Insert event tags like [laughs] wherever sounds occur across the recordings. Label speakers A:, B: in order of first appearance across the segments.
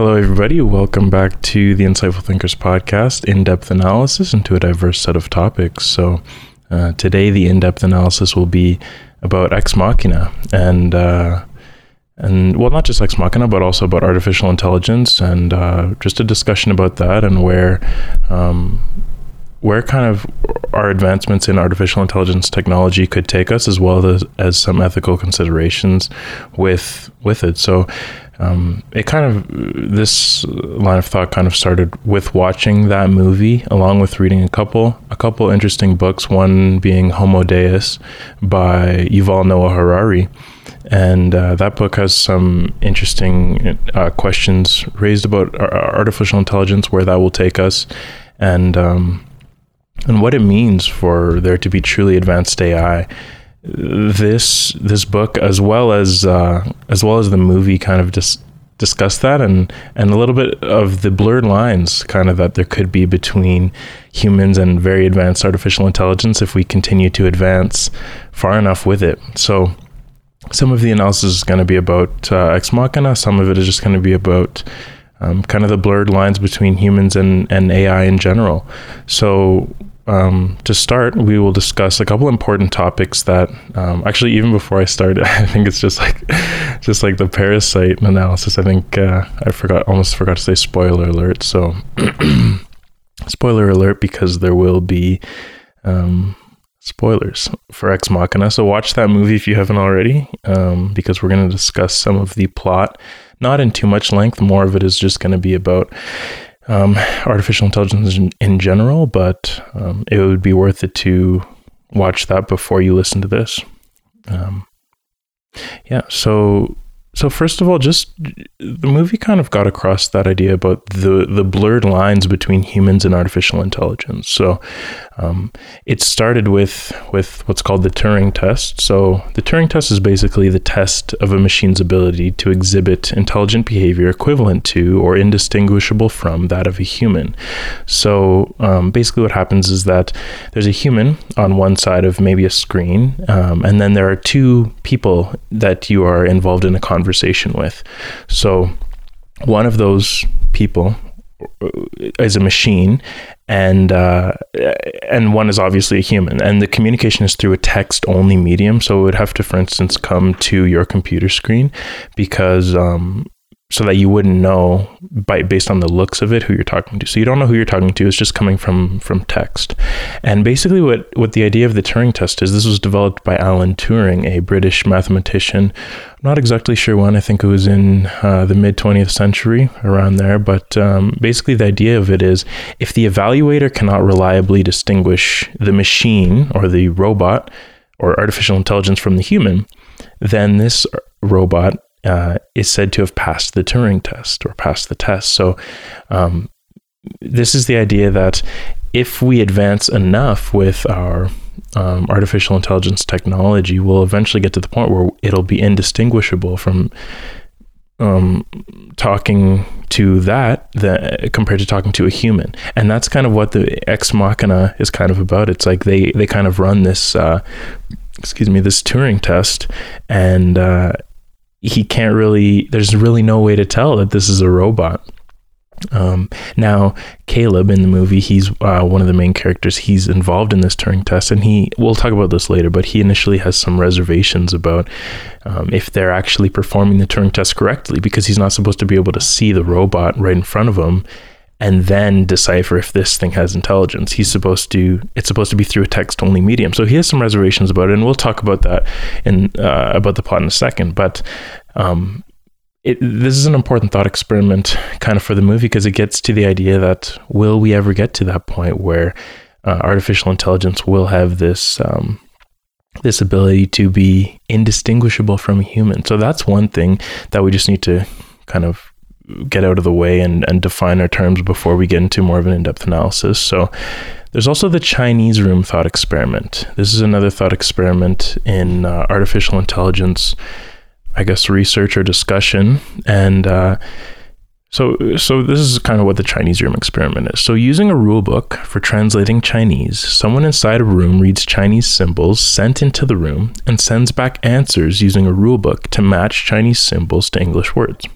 A: Hello, everybody. Welcome back to the Insightful Thinkers podcast, in depth analysis into a diverse set of topics. So, uh, today, the in depth analysis will be about Ex Machina and, uh, and well, not just Ex Machina, but also about artificial intelligence and uh, just a discussion about that and where. Um, where kind of our advancements in artificial intelligence technology could take us, as well as, as some ethical considerations with with it. So, um, it kind of this line of thought kind of started with watching that movie, along with reading a couple a couple interesting books. One being Homo Deus by Yuval Noah Harari, and uh, that book has some interesting uh, questions raised about artificial intelligence, where that will take us, and um, and what it means for there to be truly advanced AI. This this book, as well as uh, as well as the movie, kind of just discuss that and and a little bit of the blurred lines, kind of that there could be between humans and very advanced artificial intelligence if we continue to advance far enough with it. So. Some of the analysis is going to be about uh, Ex Machina. Some of it is just going to be about um, kind of the blurred lines between humans and, and AI in general. So, um, to start, we will discuss a couple important topics that um, actually, even before I start, [laughs] I think it's just like just like the parasite analysis. I think uh, I forgot almost forgot to say spoiler alert. So, [clears throat] spoiler alert because there will be um, spoilers for Ex Machina. So watch that movie if you haven't already, um, because we're going to discuss some of the plot, not in too much length. More of it is just going to be about um, artificial intelligence in, in general, but um, it would be worth it to watch that before you listen to this. Um, yeah, so so first of all, just the movie kind of got across that idea about the the blurred lines between humans and artificial intelligence. So um, it started with with what's called the Turing test. So the Turing test is basically the test of a machine's ability to exhibit intelligent behavior equivalent to or indistinguishable from that of a human. So um, basically, what happens is that there's a human on one side of maybe a screen, um, and then there are two people that you are involved in a conversation with. So one of those people is a machine and uh, and one is obviously a human and the communication is through a text only medium so it would have to for instance come to your computer screen because um, so that you wouldn't know by based on the looks of it who you're talking to. So you don't know who you're talking to. It's just coming from from text. And basically, what what the idea of the Turing test is, this was developed by Alan Turing, a British mathematician. I'm not exactly sure when. I think it was in uh, the mid 20th century, around there. But um, basically, the idea of it is, if the evaluator cannot reliably distinguish the machine or the robot or artificial intelligence from the human, then this robot uh, is said to have passed the Turing test or passed the test. So, um, this is the idea that if we advance enough with our um, artificial intelligence technology, we'll eventually get to the point where it'll be indistinguishable from um, talking to that, that compared to talking to a human. And that's kind of what the Ex Machina is kind of about. It's like they they kind of run this. Uh, excuse me, this Turing test, and uh, he can't really there's really no way to tell that this is a robot. Um, now caleb in the movie he's uh, one of the main characters. He's involved in this turing test and he we'll talk about this later but he initially has some reservations about um, if they're actually performing the turing test correctly because he's not supposed to be able to see the robot right in front of him and then decipher if this thing has intelligence. He's supposed to it's supposed to be through a text only medium. So he has some reservations about it, and we'll talk about that in uh, about the plot in a second. But um, it, this is an important thought experiment kind of for the movie because it gets to the idea that will we ever get to that point where uh, artificial intelligence will have this um, this ability to be indistinguishable from a human. So that's one thing that we just need to kind of get out of the way and, and define our terms before we get into more of an in-depth analysis. So there's also the Chinese room thought experiment. This is another thought experiment in uh, artificial intelligence, I guess, research or discussion. And uh, So, so this is kind of what the Chinese room experiment is. So, using a rule book for translating Chinese, someone inside a room reads Chinese symbols sent into the room and sends back answers using a rule book to match Chinese symbols to English words.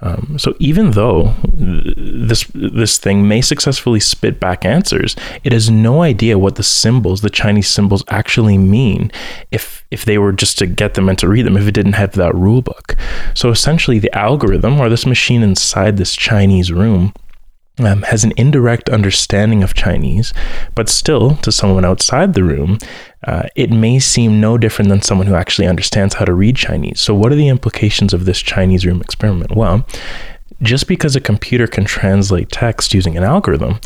A: Um, so even though this this thing may successfully spit back answers, it has no idea what the symbols, the Chinese symbols, actually mean. If if they were just to get them and to read them, if it didn't have that rule book. So essentially, the algorithm or this machine inside this Chinese room um, has an indirect understanding of Chinese, but still, to someone outside the room, uh, it may seem no different than someone who actually understands how to read Chinese. So, what are the implications of this Chinese room experiment? Well, just because a computer can translate text using an algorithm,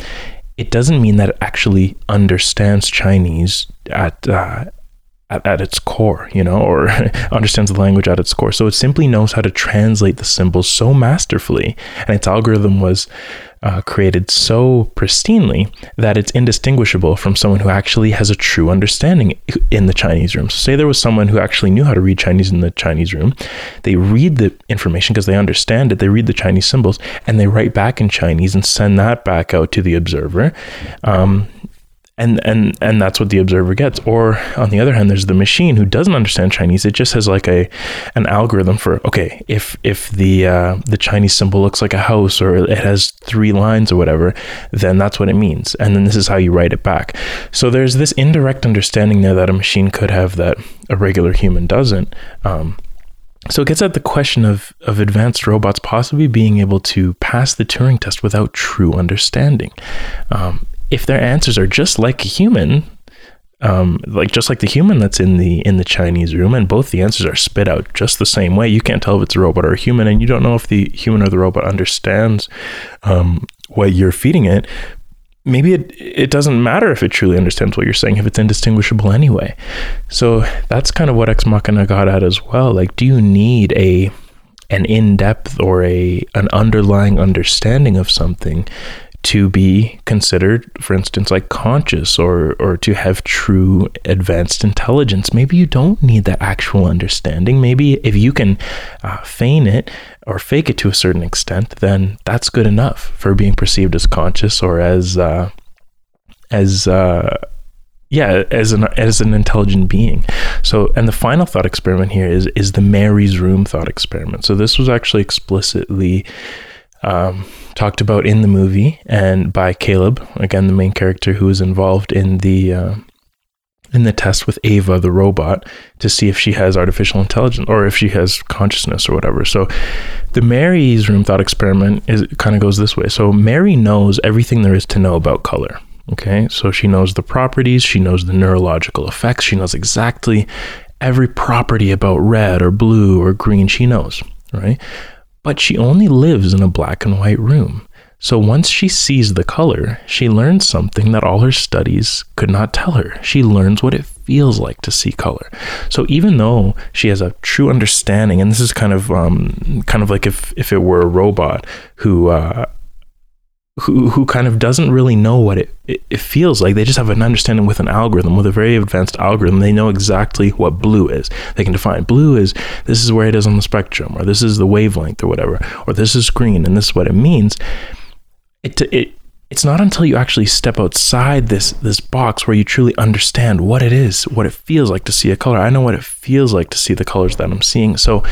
A: it doesn't mean that it actually understands Chinese at uh, at, at its core, you know, or [laughs] understands the language at its core. So it simply knows how to translate the symbols so masterfully, and its algorithm was uh, created so pristinely that it's indistinguishable from someone who actually has a true understanding in the Chinese room. So, say there was someone who actually knew how to read Chinese in the Chinese room, they read the information because they understand it, they read the Chinese symbols, and they write back in Chinese and send that back out to the observer. Um, and and and that's what the observer gets. Or on the other hand there's the machine who doesn't understand chinese. It just has like a an algorithm for okay if if the uh, the chinese symbol looks like a house or it has three lines or whatever then that's what it means. And then this is how you write it back. So there's this indirect understanding there that a machine could have that a regular human doesn't. Um, so it gets at the question of, of advanced robots possibly being able to pass the Turing test without true understanding. Um, if their answers are just like a human, um, like just like the human that's in the in the Chinese room, and both the answers are spit out just the same way. You can't tell if it's a robot or a human, and you don't know if the human or the robot understands um, what you're feeding it. Maybe it it doesn't matter if it truly understands what you're saying if it's indistinguishable anyway. So that's kind of what Ex Machina got at as well. Like, do you need a an in depth or a an underlying understanding of something to be considered, for instance, like conscious or or to have true advanced intelligence. Maybe you don't need that actual understanding. Maybe if you can uh, feign it or fake it to a certain extent, then that's good enough for being perceived as conscious or as uh, as uh, yeah, as an as an intelligent being. So, and the final thought experiment here is is the Mary's room thought experiment. So this was actually explicitly um, talked about in the movie and by Caleb, again the main character who was involved in the uh, in the test with Ava the robot to see if she has artificial intelligence or if she has consciousness or whatever. So the Mary's room thought experiment is kind of goes this way. So Mary knows everything there is to know about color. Okay, so she knows the properties, she knows the neurological effects, she knows exactly every property about red or blue or green. She knows, right? But she only lives in a black and white room. So once she sees the color, she learns something that all her studies could not tell her. She learns what it feels like to see color. So even though she has a true understanding, and this is kind of um, kind of like if if it were a robot who uh, who who kind of doesn't really know what it, it, it feels like. They just have an understanding with an algorithm, with a very advanced algorithm. They know exactly what blue is. They can define blue is this is where it is on the spectrum, or this is the wavelength, or whatever, or this is green, and this is what it means. It it it's not until you actually step outside this this box where you truly understand what it is, what it feels like to see a color. I know what it feels like to see the colors that I'm seeing. So,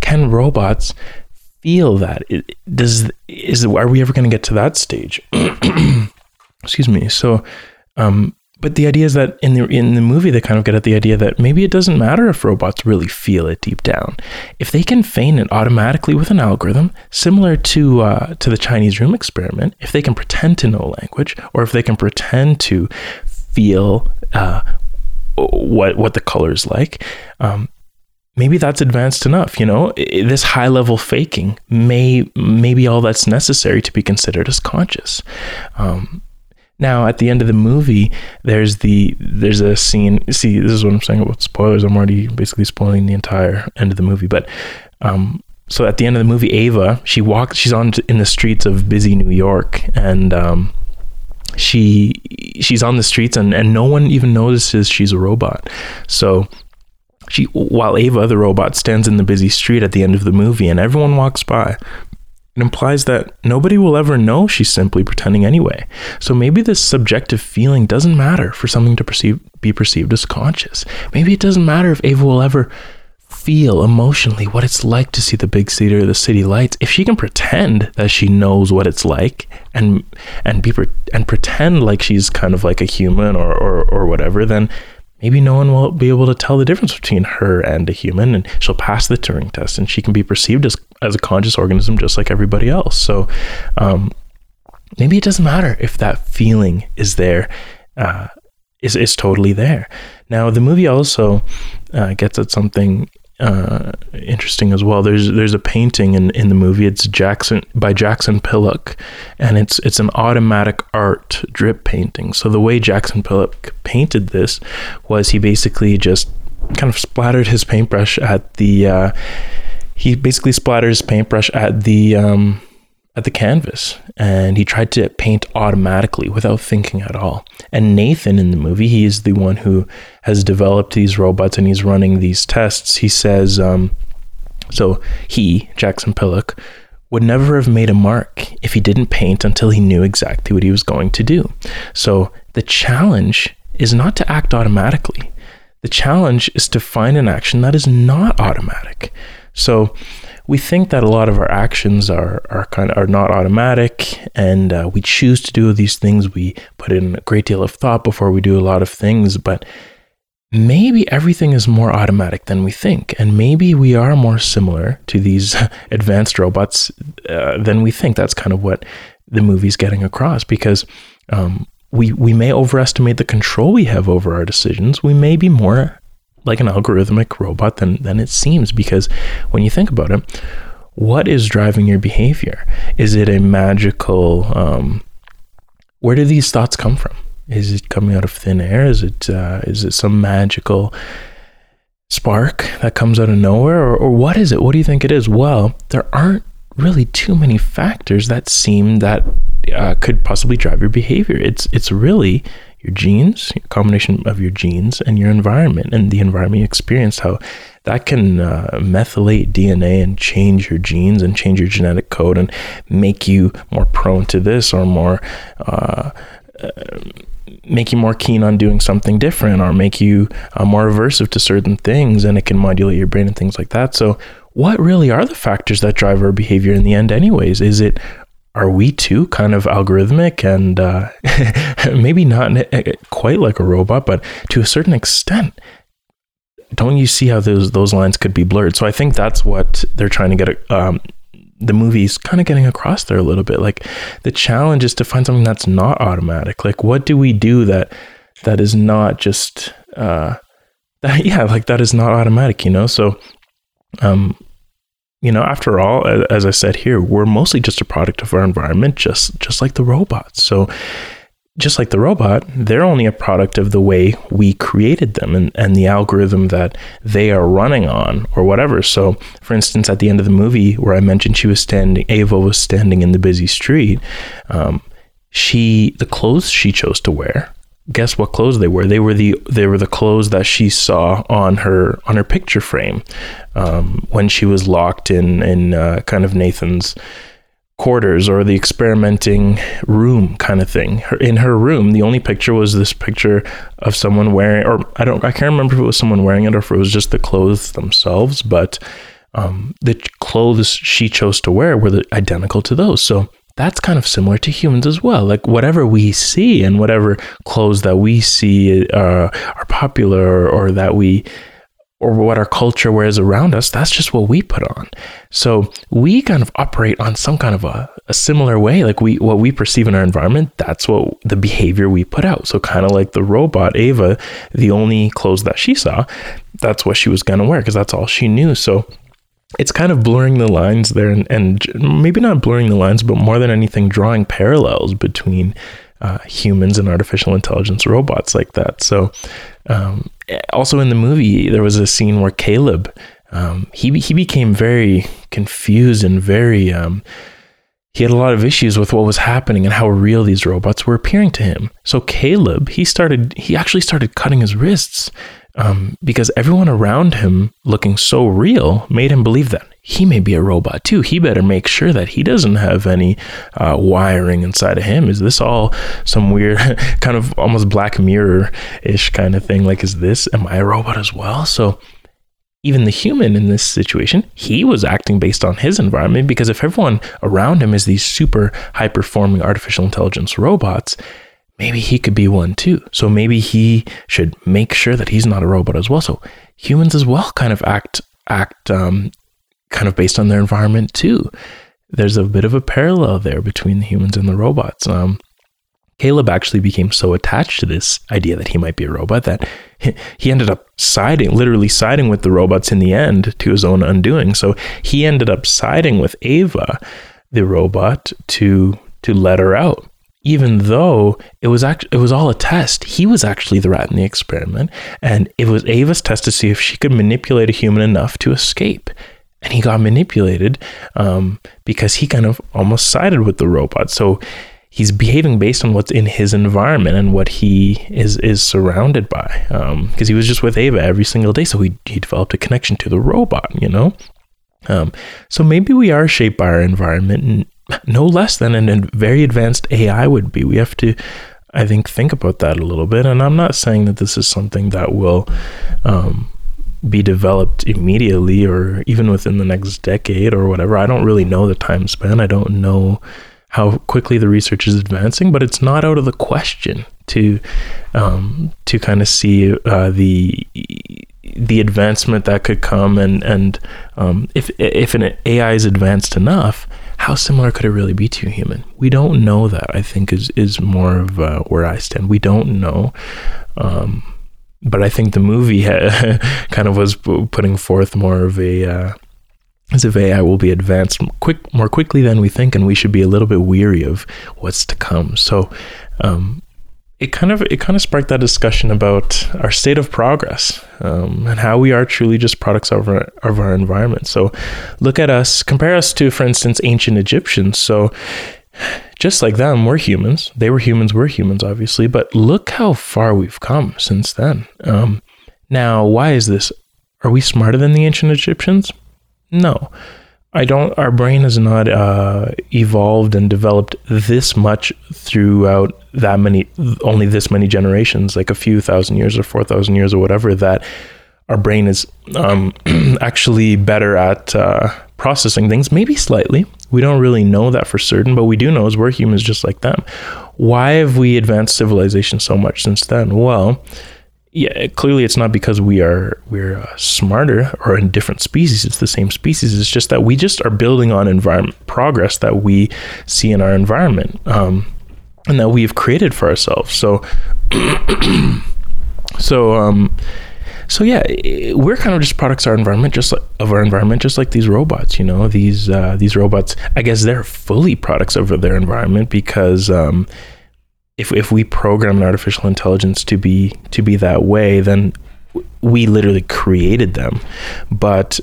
A: can robots feel that? Does is are we ever going to get to that stage? [clears throat] Excuse me. So, um, but the idea is that in the in the movie they kind of get at the idea that maybe it doesn't matter if robots really feel it deep down. If they can feign it automatically with an algorithm, similar to uh, to the Chinese room experiment, if they can pretend to know language, or if they can pretend to feel uh, what what the color is like, um, maybe that's advanced enough you know? This high level faking may maybe all that's necessary to be considered as conscious. Um, now at the end of the movie there's the there's a scene see this is what i'm saying about spoilers. I'm already basically spoiling the entire end of the movie but um, so at the end of the movie ava she walks she's on in the streets of busy new york and um, she she's on the streets and, and no one even notices she's a robot. So she while Ava the robot stands in the busy street at the end of the movie and everyone walks by it implies that nobody will ever know she's simply pretending anyway. So maybe this subjective feeling doesn't matter for something to perceive, be perceived as conscious. Maybe it doesn't matter if Ava will ever feel emotionally what it's like to see the big city or the city lights. If she can pretend that she knows what it's like and and be and pretend like she's kind of like a human or or, or whatever, then maybe no one will be able to tell the difference between her and a human and she'll pass the turing test and she can be perceived as, as a conscious organism just like everybody else. So um, maybe it doesn't matter if that feeling is there uh, is, is totally there. Now the movie also uh, gets at something uh, interesting as well. There's there's a painting in, in the movie. It's Jackson by Jackson Pollock, and it's it's an automatic art drip painting. So the way Jackson Pollock painted this was he basically just kind of splattered his paintbrush at the. Uh, he basically splatters his paintbrush at the um, at the canvas and he tried to paint automatically without thinking at all. And Nathan in the movie, he is the one who has developed these robots and he's running these tests. He says, um, so he, Jackson Pollock, would never have made a mark if he didn't paint until he knew exactly what he was going to do. So the challenge is not to act automatically. The challenge is to find an action that is not automatic. So we think that a lot of our actions are are kind of are not automatic, and uh, we choose to do these things. We put in a great deal of thought before we do a lot of things, but maybe everything is more automatic than we think, and maybe we are more similar to these [laughs] advanced robots uh, than we think. That's kind of what the movie's getting across because. Um, we, we may overestimate the control we have over our decisions. We may be more like an algorithmic robot than than it seems because when you think about it what is driving your behavior? Is it a magical um, where do these thoughts come from? Is it coming out of thin air? Is it uh, is it some magical spark that comes out of nowhere? Or, or what is it? What do you think it is? Well there aren't really too many factors that seem that uh, could possibly drive your behavior. It's it's really your genes, combination of your genes and your environment and the environment you experience, how that can uh, methylate DNA and change your genes and change your genetic code and make you more prone to this or more. Uh, uh, make you more keen on doing something different or make you uh, more aversive to certain things and it can modulate your brain and things like that so what really are the factors that drive our behavior in the end anyways is it are we too kind of algorithmic and uh, [laughs] maybe not quite like a robot, but to a certain extent? Don't you see how those those lines could be blurred? So I think that's what they're trying to get. Um, the movie's kind of getting across there a little bit. Like the challenge is to find something that's not automatic. Like what do we do that that is not just uh, that? [laughs] Yeah, like that is not automatic. You know, so um, you know, after all, as I said here, we're mostly just a product of our environment, just just like the robots. So just like the robot, they're only a product of the way we created them and, and the algorithm that they are running on or whatever. So, for instance, at the end of the movie where I mentioned she was standing, Ava was standing in the busy street, um, she, the clothes she chose to wear guess what clothes they were? They were the they were the clothes that she saw on her on her picture frame um, when she was locked in in uh, kind of Nathan's quarters or the experimenting room kind of thing. Her, in her room the only picture was this picture of someone wearing or I don't I can't remember if it was someone wearing it or if it was just the clothes themselves but um, the clothes she chose to wear were the, identical to those. So that's kind of similar to humans as well. Like whatever we see and whatever clothes that we see uh, are popular or, that we or what our culture wears around us, that's just what we put on. So we kind of operate on some kind of a, a, similar way. Like we what we perceive in our environment, that's what the behavior we put out. So kind of like the robot Ava, the only clothes that she saw, that's what she was gonna wear because that's all she knew. So it's kind of blurring the lines there and, and maybe not blurring the lines but more than anything drawing parallels between uh, humans and artificial intelligence robots like that. So um, also in the movie there was a scene where caleb um, he, he became very confused and very um, he had a lot of issues with what was happening and how real these robots were appearing to him. So caleb he started he actually started cutting his wrists um, because everyone around him looking so real made him believe that he may be a robot too. He better make sure that he doesn't have any uh, wiring inside of him. Is this all some weird [laughs] kind of almost Black Mirror ish kind of thing? Like, is this, am I a robot as well? So, even the human in this situation, he was acting based on his environment because if everyone around him is these super high performing artificial intelligence robots, maybe he could be one too. So maybe he should make sure that he's not a robot as well. So humans as well kind of act act um, kind of based on their environment too. There's a bit of a parallel there between the humans and the robots. Um, Caleb actually became so attached to this idea that he might be a robot that he ended up siding, literally siding with the robots in the end to his own undoing. So he ended up siding with Ava, the robot, to to let her out. Even though it was actually it was all a test, he was actually the rat in the experiment, and it was Ava's test to see if she could manipulate a human enough to escape and he got manipulated um, because he kind of almost sided with the robot. So he's behaving based on what's in his environment and what he is is surrounded by. Because um, he was just with Ava every single day, so he he developed a connection to the robot. You know, um, so maybe we are shaped by our environment, no less than a very advanced AI would be. We have to. I think think about that a little bit, and I'm not saying that this is something that will um, be developed immediately or even within the next decade or whatever. I don't really know the time span. I don't know how quickly the research is advancing, but it's not out of the question to um, to kind of see uh, the the advancement that could come and and um, if if an AI is advanced enough, how similar could it really be to a human? We don't know that. I think is is more of uh, where I stand. We don't know. Um, but I think the movie [laughs] kind of was putting forth more of a uh, as if AI will be advanced quick more quickly than we think, and we should be a little bit weary of what's to come. So, um, it kind of it kind of sparked that discussion about our state of progress um, and how we are truly just products of our of our environment. So, look at us, compare us to, for instance, ancient Egyptians. So, just like them, we're humans. They were humans, we're humans, obviously, but look how far we've come since then. Um, now, why is this? Are we smarter than the ancient Egyptians? No. I don't, our brain has not uh, evolved and developed this much throughout that many, only this many generations, like a few thousand years or 4,000 years or whatever, that our brain is um, [clears throat] actually better at uh, processing things, maybe slightly. We don't really know that for certain, but we do know is we're humans just like them. Why have we advanced civilization so much since then? Well, yeah, clearly it's not because we are we're uh, smarter or in different species. It's the same species. It's just that we just are building on environment progress that we see in our environment um, and that we have created for ourselves. So, [clears throat] so um, so yeah, we're kind of just products of our environment, just like, of our environment, just like these robots. You know, these uh, these robots. I guess they're fully products of their environment because um, if if we program an artificial intelligence to be to be that way, then we literally created them. But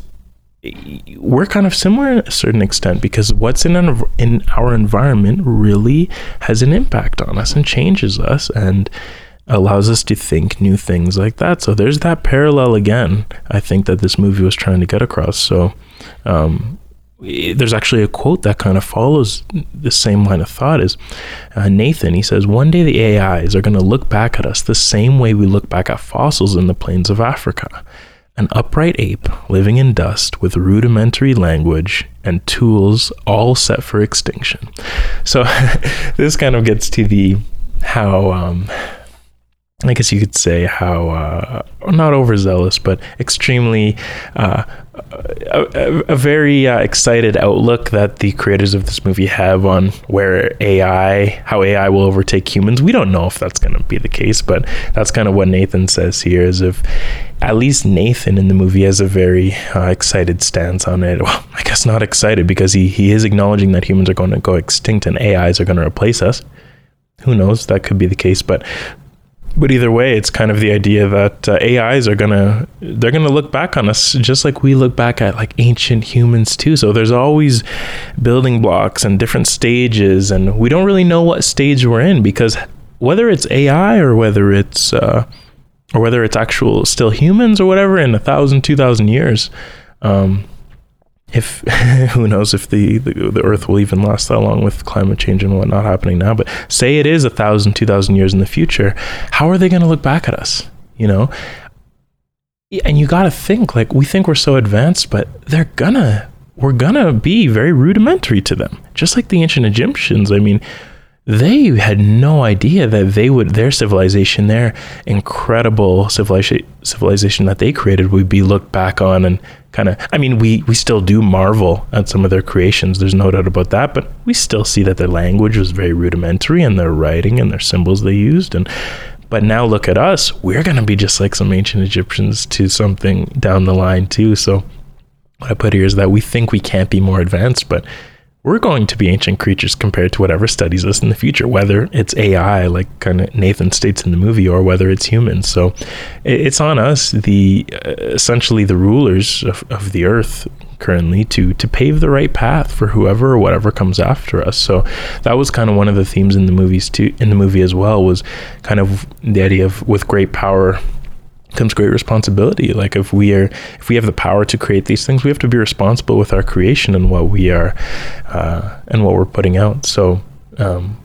A: we're kind of similar to a certain extent because what's in an, in our environment really has an impact on us and changes us and allows us to think new things like that. So there's that parallel again. I think that this movie was trying to get across. So um, there's actually a quote that kind of follows the same line of thought is uh, Nathan he says one day the AIs are going to look back at us the same way we look back at fossils in the plains of Africa. An upright ape living in dust with rudimentary language and tools all set for extinction. So [laughs] this kind of gets to the how um, I guess you could say how uh, not overzealous, but extremely uh, a, a, very uh, excited outlook that the creators of this movie have on where AI, how AI will overtake humans. We don't know if that's going to be the case, but that's kind of what Nathan says here. Is if at least Nathan in the movie has a very uh, excited stance on it. [laughs] Well, I guess not excited because he he is acknowledging that humans are going to go extinct and AIs are going to replace us who knows that could be the case but but either way, it's kind of the idea that uh, AIs are gonna they're gonna look back on us just like we look back at like ancient humans too. So there's always building blocks and different stages, and we don't really know what stage we're in because whether it's AI or whether it's uh, or whether it's actual still humans or whatever in a thousand, two thousand years, um, if [laughs] who knows if the, the, the earth will even last that long with climate change and whatnot happening now but say it is a thousand two thousand years in the future how are they going to look back at us you know? And you got to think like we think we're so advanced but they're gonna we're gonna be very rudimentary to them just like the ancient egyptians. I mean they had no idea that they would their civilization their incredible civilization civilization that they created would be looked back on and kind of i mean we we still do marvel at some of their creations there's no doubt about that but we still see that their language was very rudimentary and their writing and their symbols they used and but now look at us we're going to be just like some ancient egyptians to something down the line too so what i put here is that we think we can't be more advanced but we're going to be ancient creatures compared to whatever studies us in the future, whether it's AI, like kind of Nathan states in the movie, or whether it's humans. So it's on us, the uh, essentially the rulers of, of the earth currently, to to pave the right path for whoever or whatever comes after us. So that was kind of one of the themes in the movies too, in the movie as well, was kind of the idea of with great power comes great responsibility like if we are if we have the power to create these things we have to be responsible with our creation and what we are uh, and what we're putting out so um,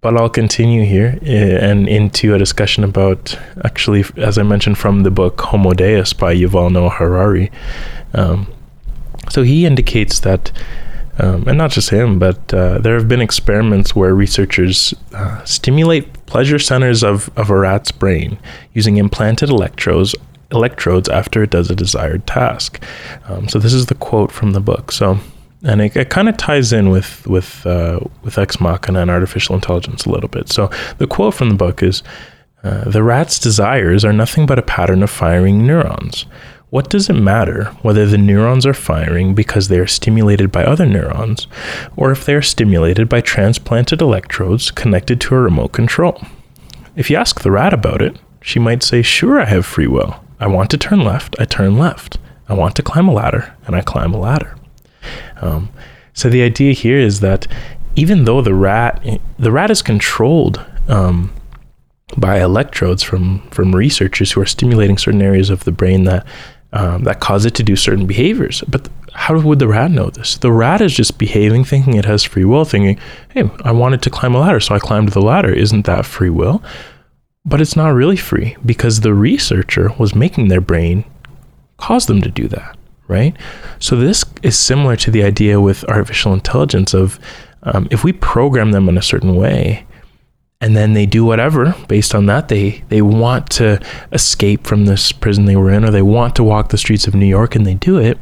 A: but I'll continue here eh, and into a discussion about actually, as I mentioned from the book Homo Deus by Yuval Noah Harari. Um, so he indicates that um, and not just him, but uh, there have been experiments where researchers uh, stimulate pleasure centers of, of a rat's brain using implanted electrodes electrodes after it does a desired task. Um, so this is the quote from the book. So, and it, it kind of ties in with with uh, with ex machina and artificial intelligence a little bit. So the quote from the book is. Uh, the rat's desires are nothing but a pattern of firing neurons. What does it matter whether the neurons are firing because they are stimulated by other neurons, or if they are stimulated by transplanted electrodes connected to a remote control? If you ask the rat about it, she might say, Sure, I have free will. I want to turn left, I turn left. I want to climb a ladder, and I climb a ladder. Um, so the idea here is that even though the rat, the rat is controlled um, by electrodes from from researchers who are stimulating certain areas of the brain that um, that cause it to do certain behaviors. But how would the rat know this? The rat is just behaving, thinking it has free will, thinking, hey, I wanted to climb a ladder, so I climbed the ladder. Isn't that free will? But it's not really free because the researcher was making their brain cause them to do that, right? So this is similar to the idea with artificial intelligence of um, if we program them in a certain way, and then they do whatever based on that. They they want to escape from this prison they were in or they want to walk the streets of New York and they do it.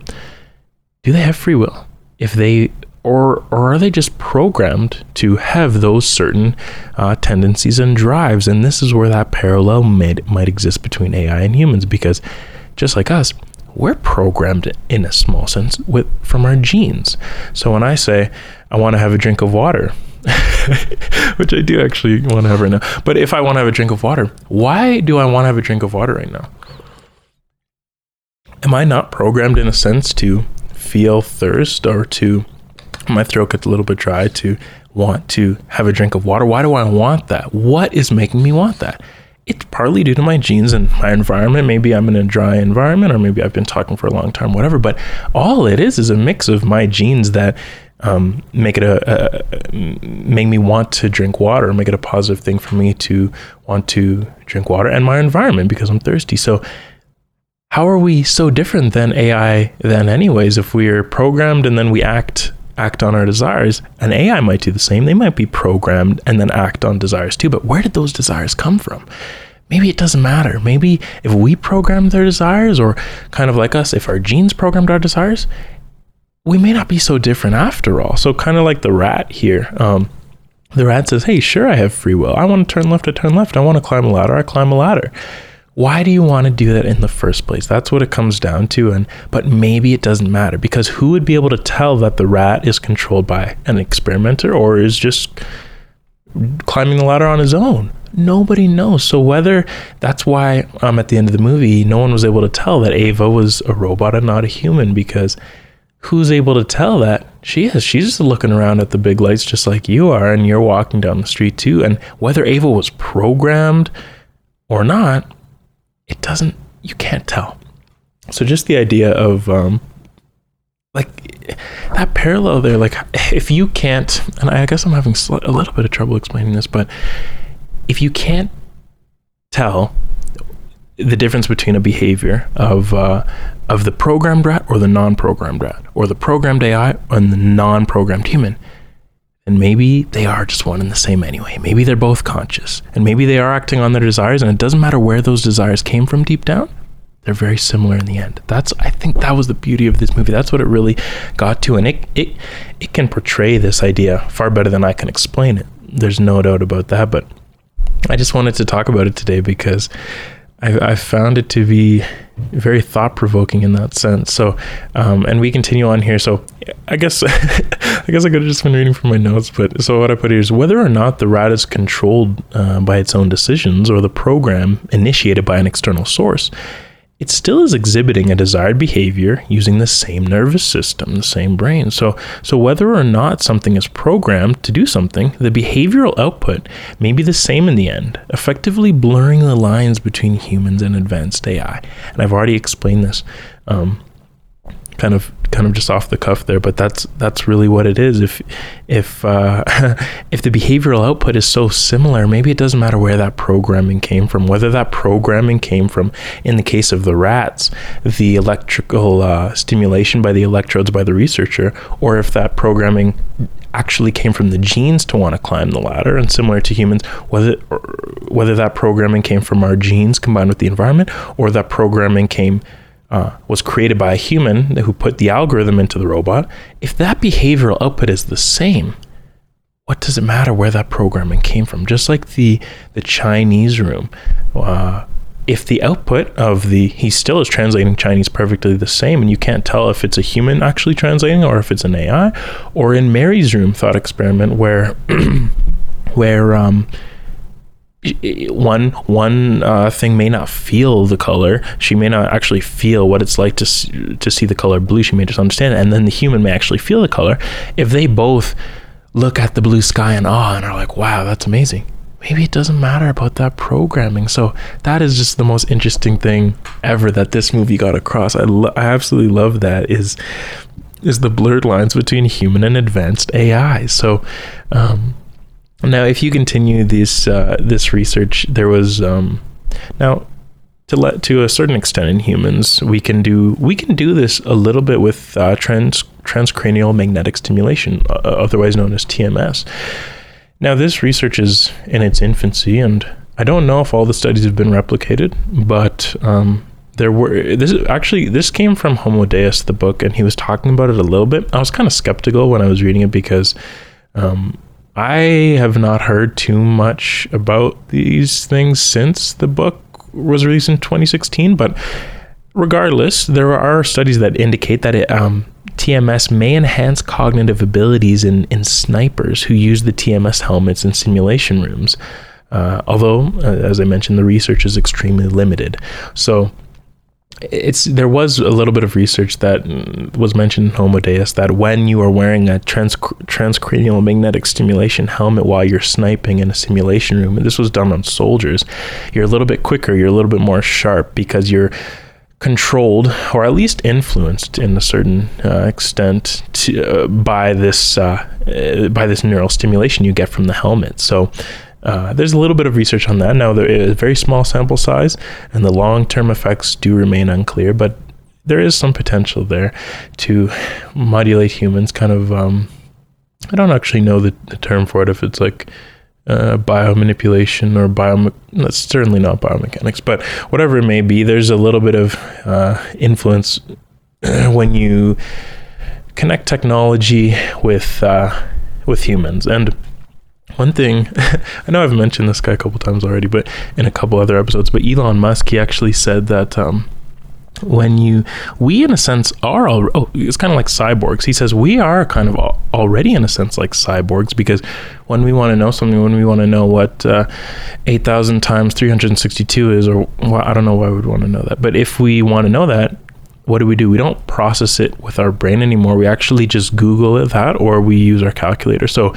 A: Do they have free will? If they or or are they just programmed to have those certain uh, tendencies and drives? And this is where that parallel might might exist between AI and humans because just like us we're programmed in a small sense with from our genes. So when I say I want to have a drink of water [laughs] which I do actually want to have right now. But if I want to have a drink of water, why do I want to have a drink of water right now? Am I not programmed in a sense to feel thirst or to my throat gets a little bit dry to want to have a drink of water? Why do I want that? What is making me want that? It's partly due to my genes and my environment. Maybe I'm in a dry environment, or maybe I've been talking for a long time, whatever. But all it is is a mix of my genes that um, make it a, a, make me want to drink water, make it a positive thing for me to want to drink water, and my environment because I'm thirsty. So, how are we so different than AI then, anyways? If we are programmed and then we act act on our desires, an AI might do the same. They might be programmed and then act on desires too. But where did those desires come from? Maybe it doesn't matter. Maybe if we programmed their desires, or kind of like us, if our genes programmed our desires, we may not be so different after all. So, kind of like the rat here. Um, the rat says, Hey, sure, I have free will. I want to turn left, I turn left. I want to climb a ladder, I climb a ladder. Why do you want to do that in the first place? That's what it comes down to. And but maybe it doesn't matter because who would be able to tell that the rat is controlled by an experimenter or is just climbing the ladder on his own? Nobody knows. So whether that's why um, at the end of the movie, no one was able to tell that Ava was a robot and not a human because who's able to tell that? She is. She's just looking around at the big lights just like you are and you're walking down the street too. And whether ava was programmed or not it doesn't you can't tell. So just the idea of um, like that parallel there like if you can't and i guess i'm having a little bit of trouble explaining this but if you can't tell the difference between a behavior of uh, of the programmed rat or the non-programmed rat or the programmed ai and the non-programmed human and maybe they are just one and the same anyway maybe they're both conscious and maybe they are acting on their desires and it doesn't matter where those desires came from deep down they're very similar in the end. That's I think that was the beauty of this movie. That's what it really got to, and it it it can portray this idea far better than I can explain it. There's no doubt about that. But I just wanted to talk about it today because I, I found it to be very thought provoking in that sense. So, um, and we continue on here. So, I guess [laughs] I guess I could have just been reading from my notes. But so what I put here is whether or not the rat is controlled uh, by its own decisions or the program initiated by an external source it still is exhibiting a desired behavior using the same nervous system, the same brain. So, so whether or not something is programmed to do something, the behavioral output may be the same in the end, effectively blurring the lines between humans and advanced AI. And I've already explained this. Um, kind of kind of just off the cuff there but that's that's really what it is. If if uh, [laughs] if the behavioral output is so similar maybe it doesn't matter where that programming came from. Whether that programming came from in the case of the rats the electrical uh, stimulation by the electrodes by the researcher or if that programming actually came from the genes to want to climb the ladder and similar to humans whether whether that programming came from our genes combined with the environment or that programming came uh, was created by a human who put the algorithm into the robot, if that behavioral output is the same, what does it matter where that programming came from? Just like the the Chinese room, uh, if the output of the he still is translating Chinese perfectly the same, and you can't tell if it's a human actually translating or if it's an AI, or in Mary's room thought experiment where [clears throat] where um, one one uh, thing may not feel the color. She may not actually feel what it's like to to see the color blue. She may just understand it, and then the human may actually feel the color. If they both look at the blue sky in awe and are like, "Wow, that's amazing," maybe it doesn't matter about that programming. So that is just the most interesting thing ever that this movie got across. I lo- I absolutely love that is is the blurred lines between human and advanced AI. So. Um, now, if you continue this uh, this research, there was um, now to let to a certain extent in humans, we can do we can do this a little bit with uh, trans transcranial magnetic stimulation, uh, otherwise known as TMS. Now, this research is in its infancy, and I don't know if all the studies have been replicated, but um, there were this actually this came from Homo Deus, the book, and he was talking about it a little bit. I was kind of skeptical when I was reading it because um, I have not heard too much about these things since the book was released in 2016, but regardless, there are studies that indicate that it, um, TMS may enhance cognitive abilities in, in snipers who use the TMS helmets in simulation rooms. Uh, although, uh, as I mentioned, the research is extremely limited. So, it's there was a little bit of research that was mentioned in Homo Deus that when you are wearing a trans, transcranial magnetic stimulation helmet while you're sniping in a simulation room, and this was done on soldiers, you're a little bit quicker, you're a little bit more sharp because you're controlled or at least influenced in a certain uh, extent to, uh, by this uh, by this neural stimulation you get from the helmet. So uh, there's a little bit of research on that. Now, there is a very small sample size, and the long term effects do remain unclear, but there is some potential there to modulate humans. Kind of, um, I don't actually know the, the term for it, if it's like uh, biomanipulation or bio. That's certainly not biomechanics, but whatever it may be, there's a little bit of uh, influence [clears throat] when you connect technology with uh, with humans and one thing, [laughs] I know I've mentioned this guy a couple times already, but in a couple other episodes, but Elon Musk, he actually said that um, when you, we in a sense are, all, oh, it's kind of like cyborgs. He says we are kind of already in a sense like cyborgs because when we want to know something, when we want to know what uh, 8,000 times 362 is, or well, I don't know why we'd want to know that, but if we want to know that, what do we do? We don't process it with our brain anymore. We actually just Google it that, or we use our calculator. So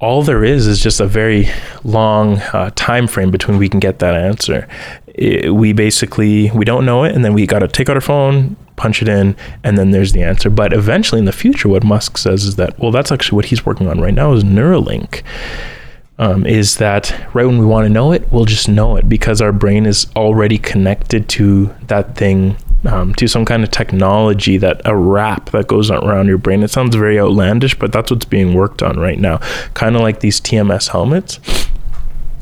A: all there is is just a very long uh, time frame between we can get that answer. It, we basically we don't know it, and then we got to take out our phone, punch it in, and then there's the answer. But eventually, in the future, what Musk says is that well, that's actually what he's working on right now is Neuralink. Um, is that right when we want to know it, we'll just know it because our brain is already connected to that thing, um, to some kind of technology that a wrap that goes around your brain. It sounds very outlandish, but that's what's being worked on right now. Kind of like these TMS helmets.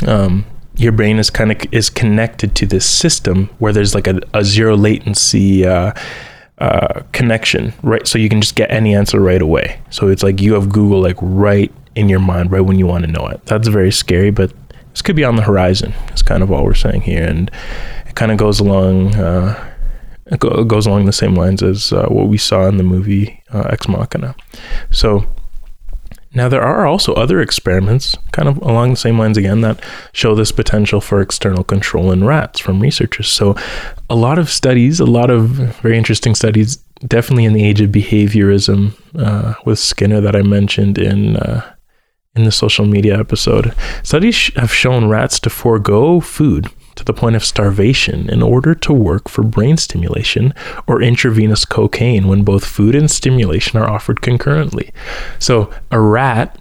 A: Um, your brain is kind of is connected to this system where there's like a, a zero latency uh, uh, connection, right? So you can just get any answer right away. So it's like you have Google like right in your mind right when you want to know it. That's very scary, but this could be on the horizon. It's kind of all we're saying here, and it kind of goes along. Uh, it go, goes along the same lines as uh, what we saw in the movie uh, Ex Machina. So now, there are also other experiments, kind of along the same lines again, that show this potential for external control in rats from researchers. So, a lot of studies, a lot of very interesting studies, definitely in the age of behaviorism uh, with Skinner that I mentioned in. Uh, in the social media episode, studies have shown rats to forego food to the point of starvation in order to work for brain stimulation or intravenous cocaine when both food and stimulation are offered concurrently. So, a rat,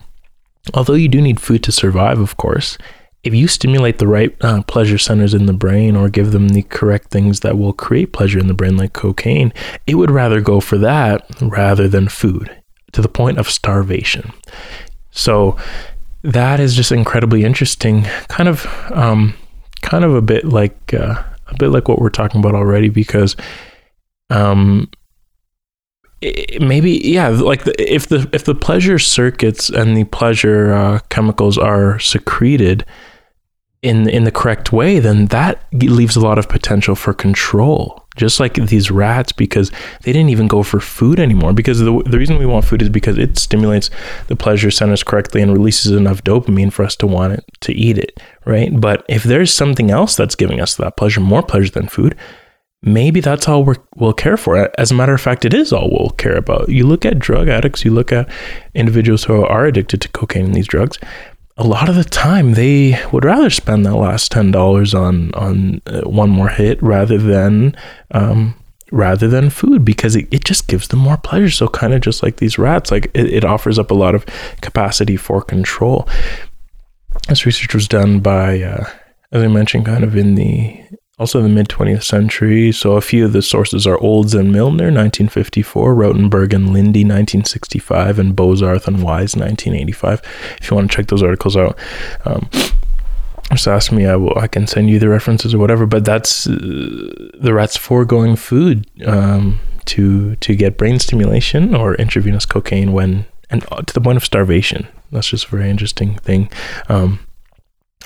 A: although you do need food to survive, of course, if you stimulate the right uh, pleasure centers in the brain or give them the correct things that will create pleasure in the brain, like cocaine, it would rather go for that rather than food to the point of starvation. So, that is just incredibly interesting. Kind of um, kind of a bit like uh, a bit like what we're talking about already because um maybe yeah like the, if the if the pleasure circuits and the pleasure uh, chemicals are secreted in in the correct way then that leaves a lot of potential for control just like these rats because they didn't even go for food anymore. Because the, the reason we want food is because it stimulates the pleasure centers correctly and releases enough dopamine for us to want it to eat it right? But if there's something else that's giving us that pleasure more pleasure than food maybe that's all we will care for. As a matter of fact it is all we'll care about. You look at drug addicts you look at individuals who are addicted to cocaine and these drugs a lot of the time they would rather spend that last ten dollars on on uh, one more hit rather than um, rather than food because it, it just gives them more pleasure. So kind of just like these rats, like it, it offers up a lot of capacity for control. This research was done by, uh, as I mentioned, kind of in the also the mid 20th century. So a few of the sources are Olds and Milner, 1954, Routtenberg and Lindy, 1965, and Bozarth and Wise, 1985. If you want to check those articles out. Um, just ask me. I will. I can send you the references or whatever. But that's uh, the rat's foregoing food um, to to get brain stimulation or intravenous cocaine when and uh, to the point of starvation. That's just a very interesting thing. Um,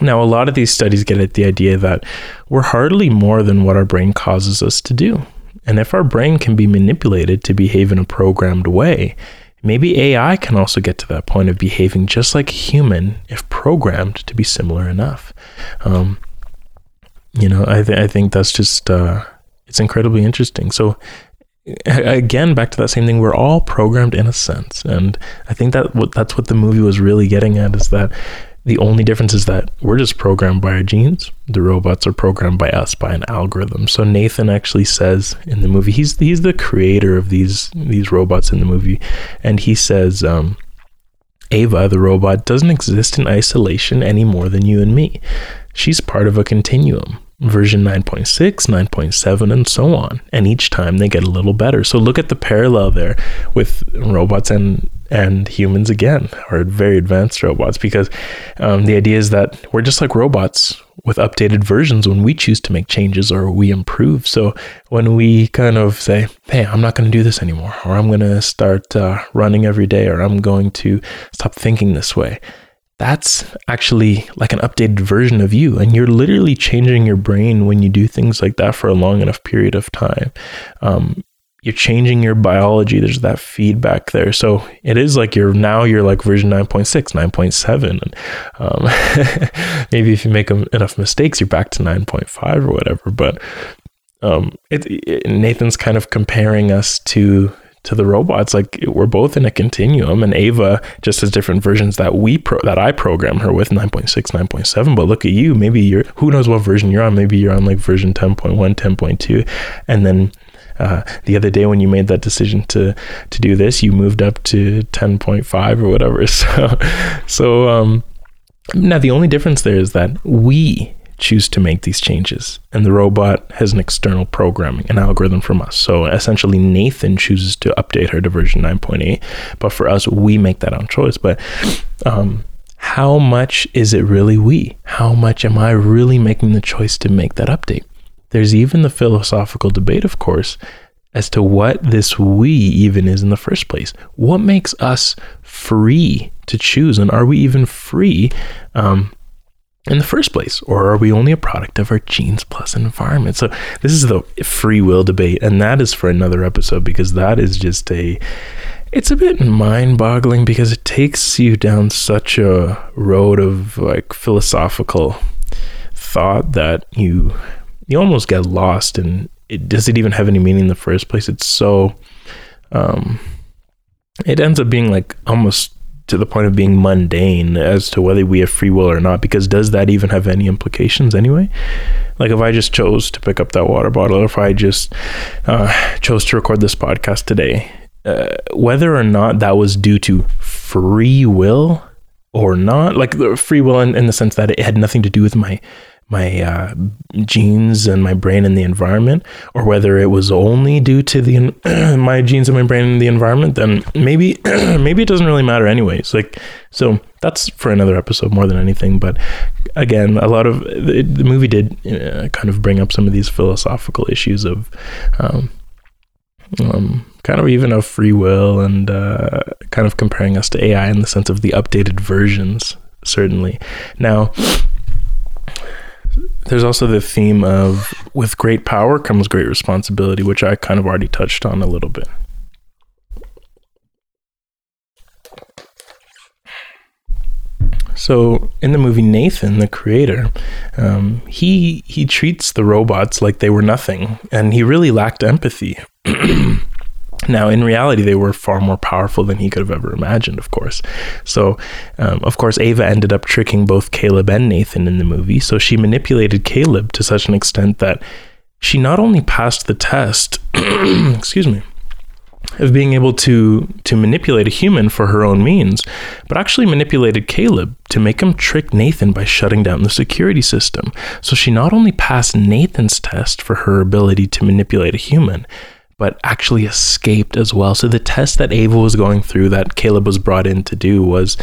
A: now, a lot of these studies get at the idea that we're hardly more than what our brain causes us to do. And if our brain can be manipulated to behave in a programmed way, maybe AI can also get to that point of behaving just like a human if programmed to be similar enough. Um, you know, I, th- I think that's just, uh, it's incredibly interesting. So, again back to that same thing we're all programmed in a sense and i think that what that's what the movie was really getting at is that the only difference is that we're just programmed by our genes. The robots are programmed by us by an algorithm. So Nathan actually says in the movie, he's he's the creator of these these robots in the movie, and he says, um, Ava, the robot, doesn't exist in isolation any more than you and me. She's part of a continuum version 9.6, 9.7, and so on. And each time they get a little better. So look at the parallel there with robots and and humans again, or very advanced robots, because um, the idea is that we're just like robots with updated versions when we choose to make changes or we improve. So when we kind of say, "Hey, I'm not going to do this anymore," or "I'm going to start uh, running every day," or "I'm going to stop thinking this way," that's actually like an updated version of you. And you're literally changing your brain when you do things like that for a long enough period of time. Um, you're changing your biology. There's that feedback there. So it is like you're now you're like version 9.6, 9.7. And um, [laughs] maybe if you make enough mistakes, you're back to 9.5 or whatever. But um, it, it, Nathan's kind of comparing us to to the robots like we're both in a continuum and ava just has different versions that we pro that i program her with 9.6 9.7 but look at you maybe you're who knows what version you're on maybe you're on like version 10.1 10.2 and then uh, the other day when you made that decision to to do this, you moved up to 10.5 or whatever. [laughs] So, so um, now the only difference there is that we choose to make these changes, and the robot has an external programming, an algorithm from us. So essentially, Nathan chooses to update her to version 9.8, but for us, we make that own choice. But um, how much is it really we? How much am I really making the choice to make that update? There's even the philosophical debate, of course, as to what this we even is in the first place. What makes us free to choose? And are we even free um, in the first place? Or are we only a product of our genes plus environment? So, this is the free will debate. And that is for another episode because that is just a. It's a bit mind boggling because it takes you down such a road of like philosophical thought that you you almost get lost and it does it even have any meaning in the first place? It's so um it ends up being like almost to the point of being mundane as to whether we have free will or not because does that even have any implications anyway? Like if i just chose to pick up that water bottle or if i just uh, chose to record this podcast today uh, whether or not that was due to free will or not like free will in, in the sense that it had nothing to do with my my uh, genes and my brain and the environment, or whether it was only due to the [clears throat] my genes and my brain and the environment, then maybe [clears throat] maybe it doesn't really matter anyways. Like so, that's for another episode more than anything. But again, a lot of the, the movie did uh, kind of bring up some of these philosophical issues of. Um, um, kind of even of free will and uh, kind of comparing us to AI in the sense of the updated versions, certainly. Now, there's also the theme of with great power comes great responsibility, which I kind of already touched on a little bit. So in the movie Nathan, the creator, um, he he treats the robots like they were nothing, and he really lacked empathy. [clears throat] Now, in reality, they were far more powerful than he could have ever imagined, of course. So, um, of course, Ava ended up tricking both Caleb and Nathan in the movie. So she manipulated Caleb to such an extent that she not only passed the test, [clears throat] excuse me, of being able to to manipulate a human for her own means, but actually manipulated Caleb to make him trick Nathan by shutting down the security system. So she not only passed Nathan's test for her ability to manipulate a human, but actually escaped as well. So the test that Ava was going through that Caleb was brought in to do was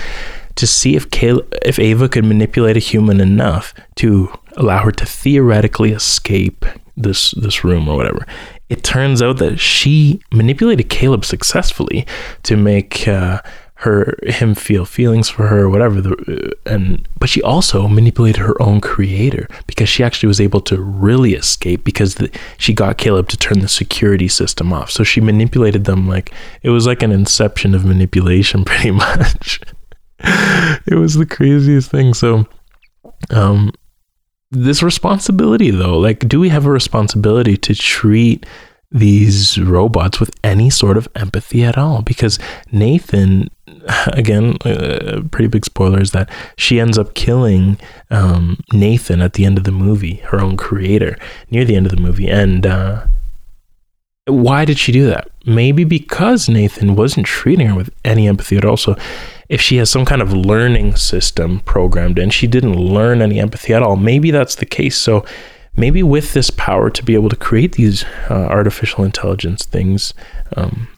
A: to see if Caleb, if Ava could manipulate a human enough to allow her to theoretically escape this this room or whatever. It turns out that she manipulated Caleb successfully to make uh, her him feel feelings for her whatever the, and but she also manipulated her own creator because she actually was able to really escape because the, she got Caleb to turn the security system off. So she manipulated them like it was like an inception of manipulation [laughs] pretty much. It was the craziest thing. So um this responsibility though like do we have a responsibility to treat these robots with any sort of empathy at all? Because Nathan [laughs] again uh, pretty big spoiler is that she ends up killing um, Nathan at the end of the movie her own creator near the end of the movie. And uh, why did she do that? Maybe because Nathan wasn't treating her with any empathy at all. So if she has some kind of learning system programmed in she didn't learn any empathy at all. Maybe that's the case. So maybe with this power to be able to create these uh, artificial intelligence things um,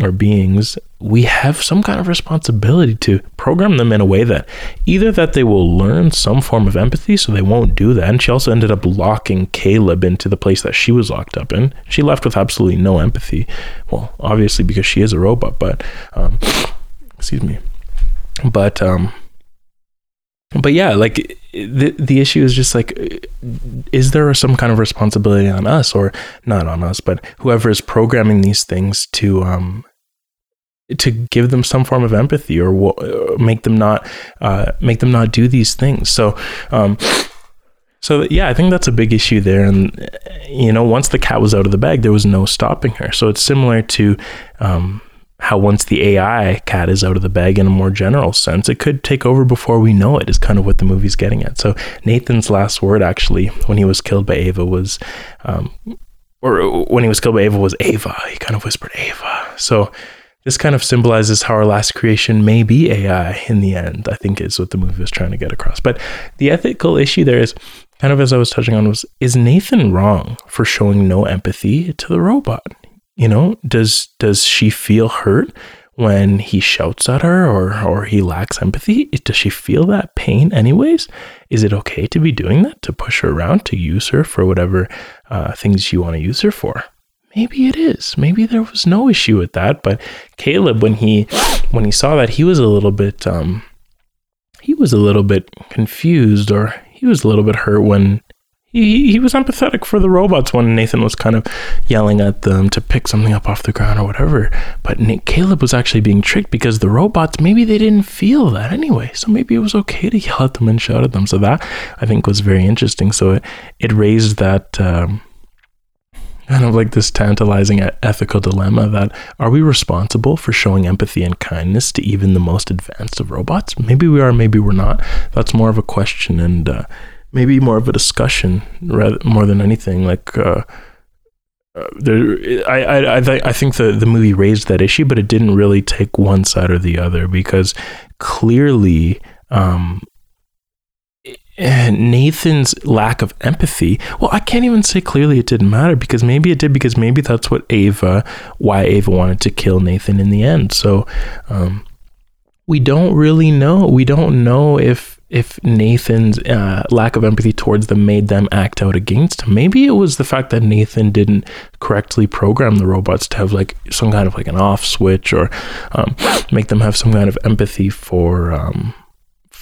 A: or beings, we have some kind of responsibility to program them in a way that either that they will learn some form of empathy, so they won't do that. And she also ended up locking Caleb into the place that she was locked up in. She left with absolutely no empathy. Well, obviously because she is a robot, but um, [sniffs] excuse me. But um, but yeah, like the the issue is just like, is there some kind of responsibility on us, or not on us, but whoever is programming these things to um to give them some form of empathy or w- make them not uh, make them not do these things. So. Um, so yeah, I think that's a big issue there, and you know, once the cat was out of the bag, there was no stopping her. So it's similar to um, how once the AI cat is out of the bag in a more general sense, it could take over before we know it, is kind of what the movie's getting at. So Nathan's last word, actually, when he was killed by Ava, was um, or when he was killed by Ava was Ava. He kind of whispered Ava. So this kind of symbolizes how our last creation may be AI in the end, I think is what the movie was trying to get across. But the ethical issue there is kind of as I was touching on was is Nathan wrong for showing no empathy to the robot? You know, does does she feel hurt when he shouts at her or or he lacks empathy? Does she feel that pain anyways? Is it okay to be doing that to push her around to use her for whatever uh, things you want to use her for? Maybe it is. Maybe there was no issue with that. But Caleb, when he when he saw that, he was a little bit um he was a little bit confused or he was a little bit hurt when he, he was empathetic for the robots when Nathan was kind of yelling at them to pick something up off the ground or whatever. But Nick, Caleb was actually being tricked because the robots, maybe they didn't feel that anyway. So maybe it was okay to [laughs] yell at them and shout at them. So that I think was very interesting. So it, it raised that um, kind of like this tantalizing ethical dilemma that are we responsible for showing empathy and kindness to even the most advanced of robots? Maybe we are, maybe we're not. That's more of a question and uh, maybe more of a discussion rather more than anything. Like, uh, uh, there, I, I, I, th- I think the, the movie raised that issue, but it didn't really take one side or the other because clearly um, Nathan's lack of empathy, well, I can't even say clearly it didn't matter because maybe it did because maybe that's what Ava, why Ava wanted to kill Nathan in the end. So, um, we don't really know. We don't know if if Nathan's uh, lack of empathy towards them made them act out against him. Maybe it was the fact that Nathan didn't correctly program the robots to have like some kind of like an off switch or um, make them have some kind of empathy for um,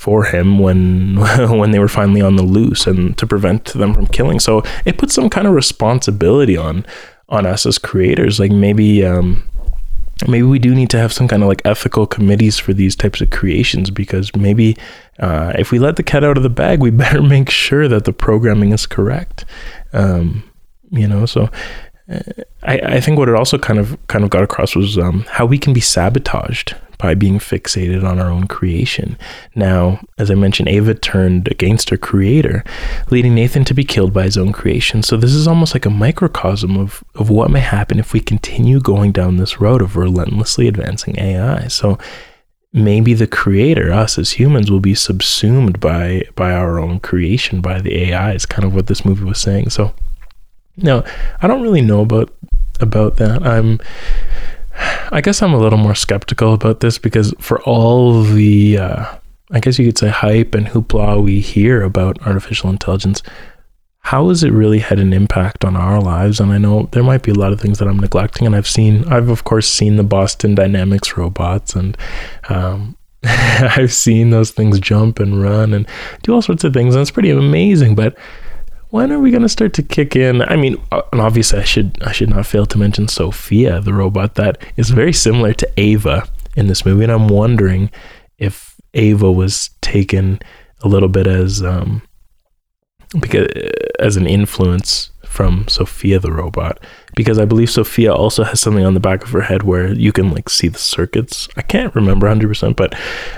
A: for him when [laughs] when they were finally on the loose and to prevent them from killing. So it puts some kind of responsibility on on us as creators. Like maybe um, maybe we do need to have some kind of like ethical committees for these types of creations because maybe uh, if we let the cat out of the bag, we [laughs] better make sure that the programming is correct. Um, you know, so. Uh, I, I think what it also kind of kind of got across was um, how we can be sabotaged by being fixated on our own creation. Now, as I mentioned, Ava turned against her creator, leading Nathan to be killed by his own creation. So this is almost like a microcosm of, of what may happen if we continue going down this road of relentlessly advancing AI. So maybe the creator, us as humans, will be subsumed by by our own creation, by the AI, is kind of what this movie was saying. So now I don't really know about about that. I'm [sighs] I guess I'm a little more skeptical about this because for all the, uh, I guess you could say, hype and hoopla we hear about artificial intelligence, how has it really had an impact on our lives? And I know there might be a lot of things that I'm neglecting, and I've seen, I've of course seen the Boston Dynamics robots, and um, [laughs] I've seen those things jump and run and do all sorts of things, and it's pretty amazing. But when are we going to start to kick in? I mean, uh, and obviously, I should I should not fail to mention Sophia, the robot that is very similar to Ava in this movie, and I'm wondering if Ava was taken a little bit as um because as an influence from Sophia the robot because I believe Sophia also has something on the back of her head where you can like see the circuits. I can't remember 100%, but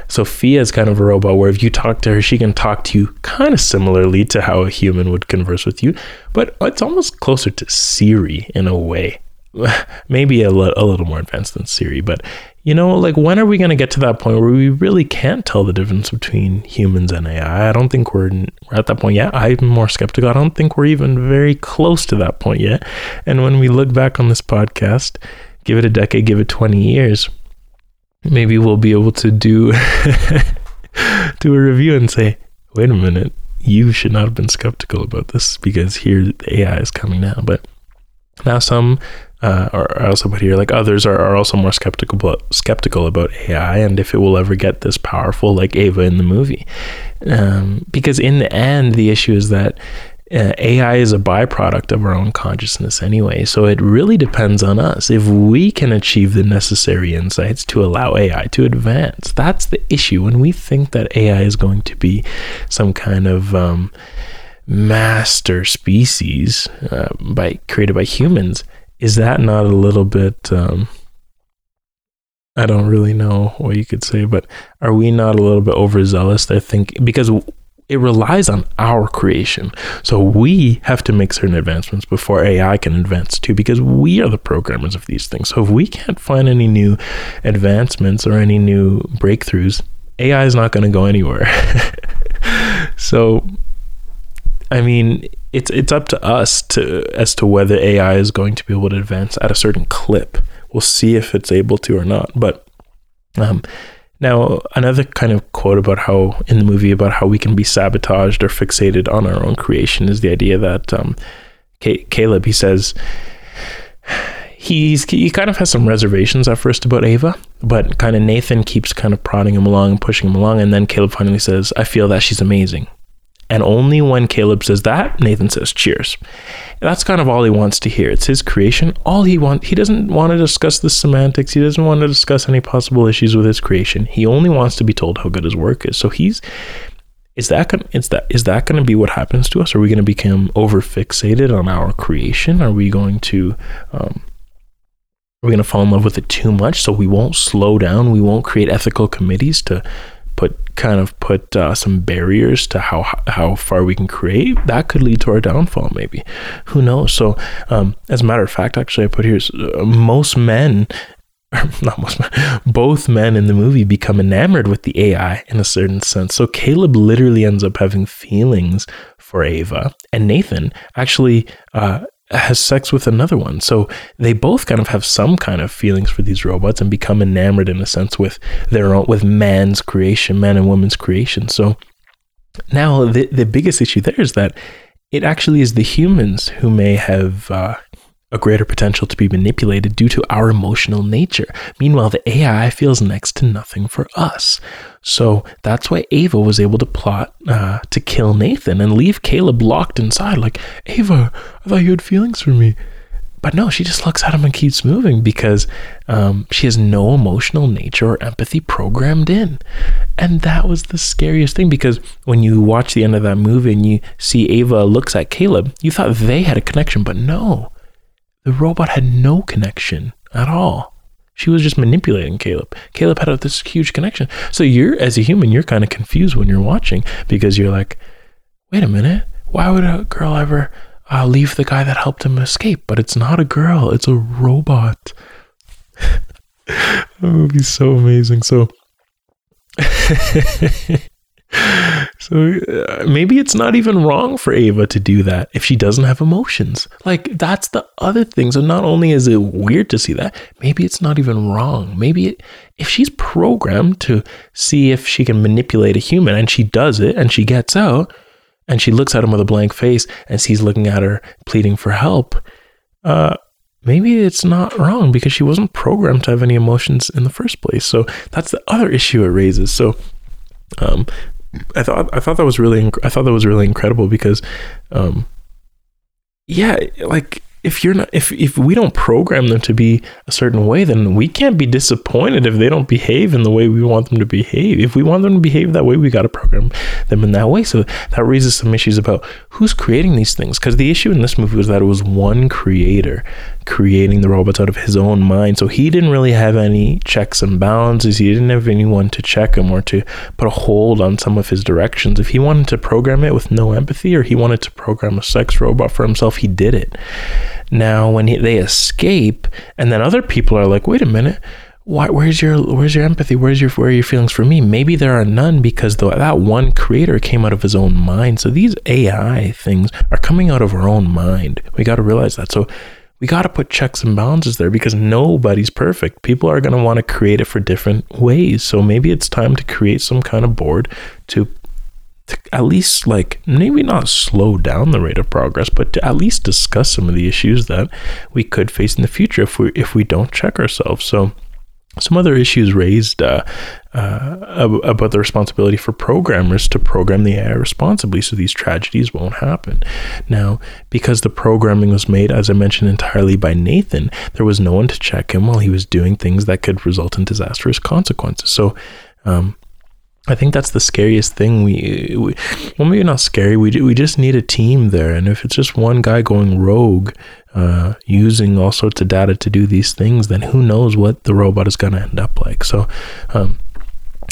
A: Sophia is kind of a robot where if you talk to her, she can talk to you kind of similarly to how a human would converse with you, but it's almost closer to Siri in a way. [laughs] Maybe a little more advanced than Siri, but you know, like when are we going to get to that point where we really can't tell the difference between humans and AI? I don't think we're, we're at that point yet. I'm more skeptical. I don't think we're even very close to that point yet. And when we look back on this podcast, give it a decade, give it 20 years, maybe we'll be able to do [laughs] do a review and say, wait a minute, you should not have been skeptical about this because here AI is coming now. But now some uh, or I also put here like others are, are also more skeptical about, skeptical about AI and if it will ever get this powerful like Ava in the movie. Um, because in the end, the issue is that uh, AI is a byproduct of our own consciousness anyway. So it really depends on us. If we can achieve the necessary insights to allow AI to advance, that's the issue. When we think that AI is going to be some kind of um, master species uh, by created by humans, is that not a little bit um, I don't really know what you could say, but are we not a little bit overzealous? I think because it relies on our creation. So we have to make certain advancements before AI can advance too, because we are the programmers of these things. So if we can't find any new advancements or any new breakthroughs, AI is not going to go anywhere. [laughs] so, I mean, it's it's up to us to as to whether AI is going to be able to advance at a certain clip. We'll see if it's able to or not. But um, now, another kind of quote about how in the movie about how we can be sabotaged or fixated on our own creation is the idea that um, C- Caleb he says he's he kind of has some reservations at first about Ava, but kind of Nathan keeps kind of prodding him along and pushing him along, and then Caleb finally says, "I feel that she's amazing." And only when Caleb says that, Nathan says, "Cheers." that's kind of all he wants to hear. It's his creation. All he wants, he doesn't want to discuss the semantics. He doesn't want to discuss any possible issues with his creation. He only wants to be told how good his work is. So he's is that going is that is that going to be what happens to us? Are we going to become over fixated on our creation? Are we going to um, are we going to fall in love with it too much so we won't slow down? We won't create ethical committees to put kind of put uh, some barriers to how how far we can create that could lead to our downfall maybe. Who knows? So um, as a matter of fact actually i put here uh, most men [laughs] not most men, both men in the movie become enamored with the ai in a certain sense. So caleb literally ends up having feelings for ava and nathan. Actually uh, has sex with another one. So they both kind of have some kind of feelings for these robots and become enamored in a sense with their own with man's creation, man and woman's creation. So now the the biggest issue there is that it actually is the humans who may have uh, a greater potential to be manipulated due to our emotional nature. Meanwhile, the AI feels next to nothing for us. So that's why Ava was able to plot uh, to kill Nathan and leave Caleb locked inside. Like, Ava, I thought you had feelings for me. But no, she just looks at him and keeps moving because um, she has no emotional nature or empathy programmed in. And that was the scariest thing because when you watch the end of that movie and you see Ava looks at Caleb, you thought they had a connection, but no the robot had no connection at all. She was just manipulating Caleb. Caleb had this huge connection. So you're, as a human, you're kind of confused when you're watching because you're like, wait a minute, why would a girl ever uh, leave the guy that helped him escape? But it's not a girl, it's a robot. [laughs] that would be so amazing. So [laughs] [laughs] so uh, maybe it's not even wrong for Ava to do that if she doesn't have emotions. Like that's the other thing. So not only is it weird to see that, maybe it's not even wrong. Maybe it, if she's programmed to see if she can manipulate a human and she does it and she gets out and she looks at him with a blank face and he's looking at her pleading for help, uh, maybe it's not wrong because she wasn't programmed to have any emotions in the first place. So that's the other issue it raises. So um, I thought I thought that was really I thought that was really incredible because, um, yeah, like if you're not if if we don't program them to be a certain way then we can't be disappointed if they don't behave in the way we want them to behave. If we want them to behave that way we got to program them in that way. So that raises some issues about who's creating these things. Because the issue in this movie was that it was one creator creating the robots out of his own mind. So he didn't really have any checks and balances. He didn't have anyone to check him or to put a hold on some of his directions. If he wanted to program it with no empathy or he wanted to program a sex robot for himself he did it now, when he, they escape, and then other people are like, "Wait a minute, why, where's your where's your empathy? Where's your where are your feelings for me?" Maybe there are none because the, that one creator came out of his own mind. So these AI things are coming out of our own mind. We got to realize that. So we got to put checks and balances there because nobody's perfect. People are going to want to create it for different ways. So maybe it's time to create some kind of board to to at least like maybe not slow down the rate of progress, but to at least discuss some of the issues that we could face in the future if we if we don't check ourselves. So some other issues raised uh, uh, about the responsibility for programmers to program the AI responsibly so these tragedies won't happen. Now, because the programming was made, as I mentioned, entirely by Nathan, there was no one to check him while he was doing things that could result in disastrous consequences. So, um, I think that's the scariest thing. We, we well, maybe not scary. We we just need a team there, and if it's just one guy going rogue, uh, using all sorts of data to do these things, then who knows what the robot is going to end up like. So, um,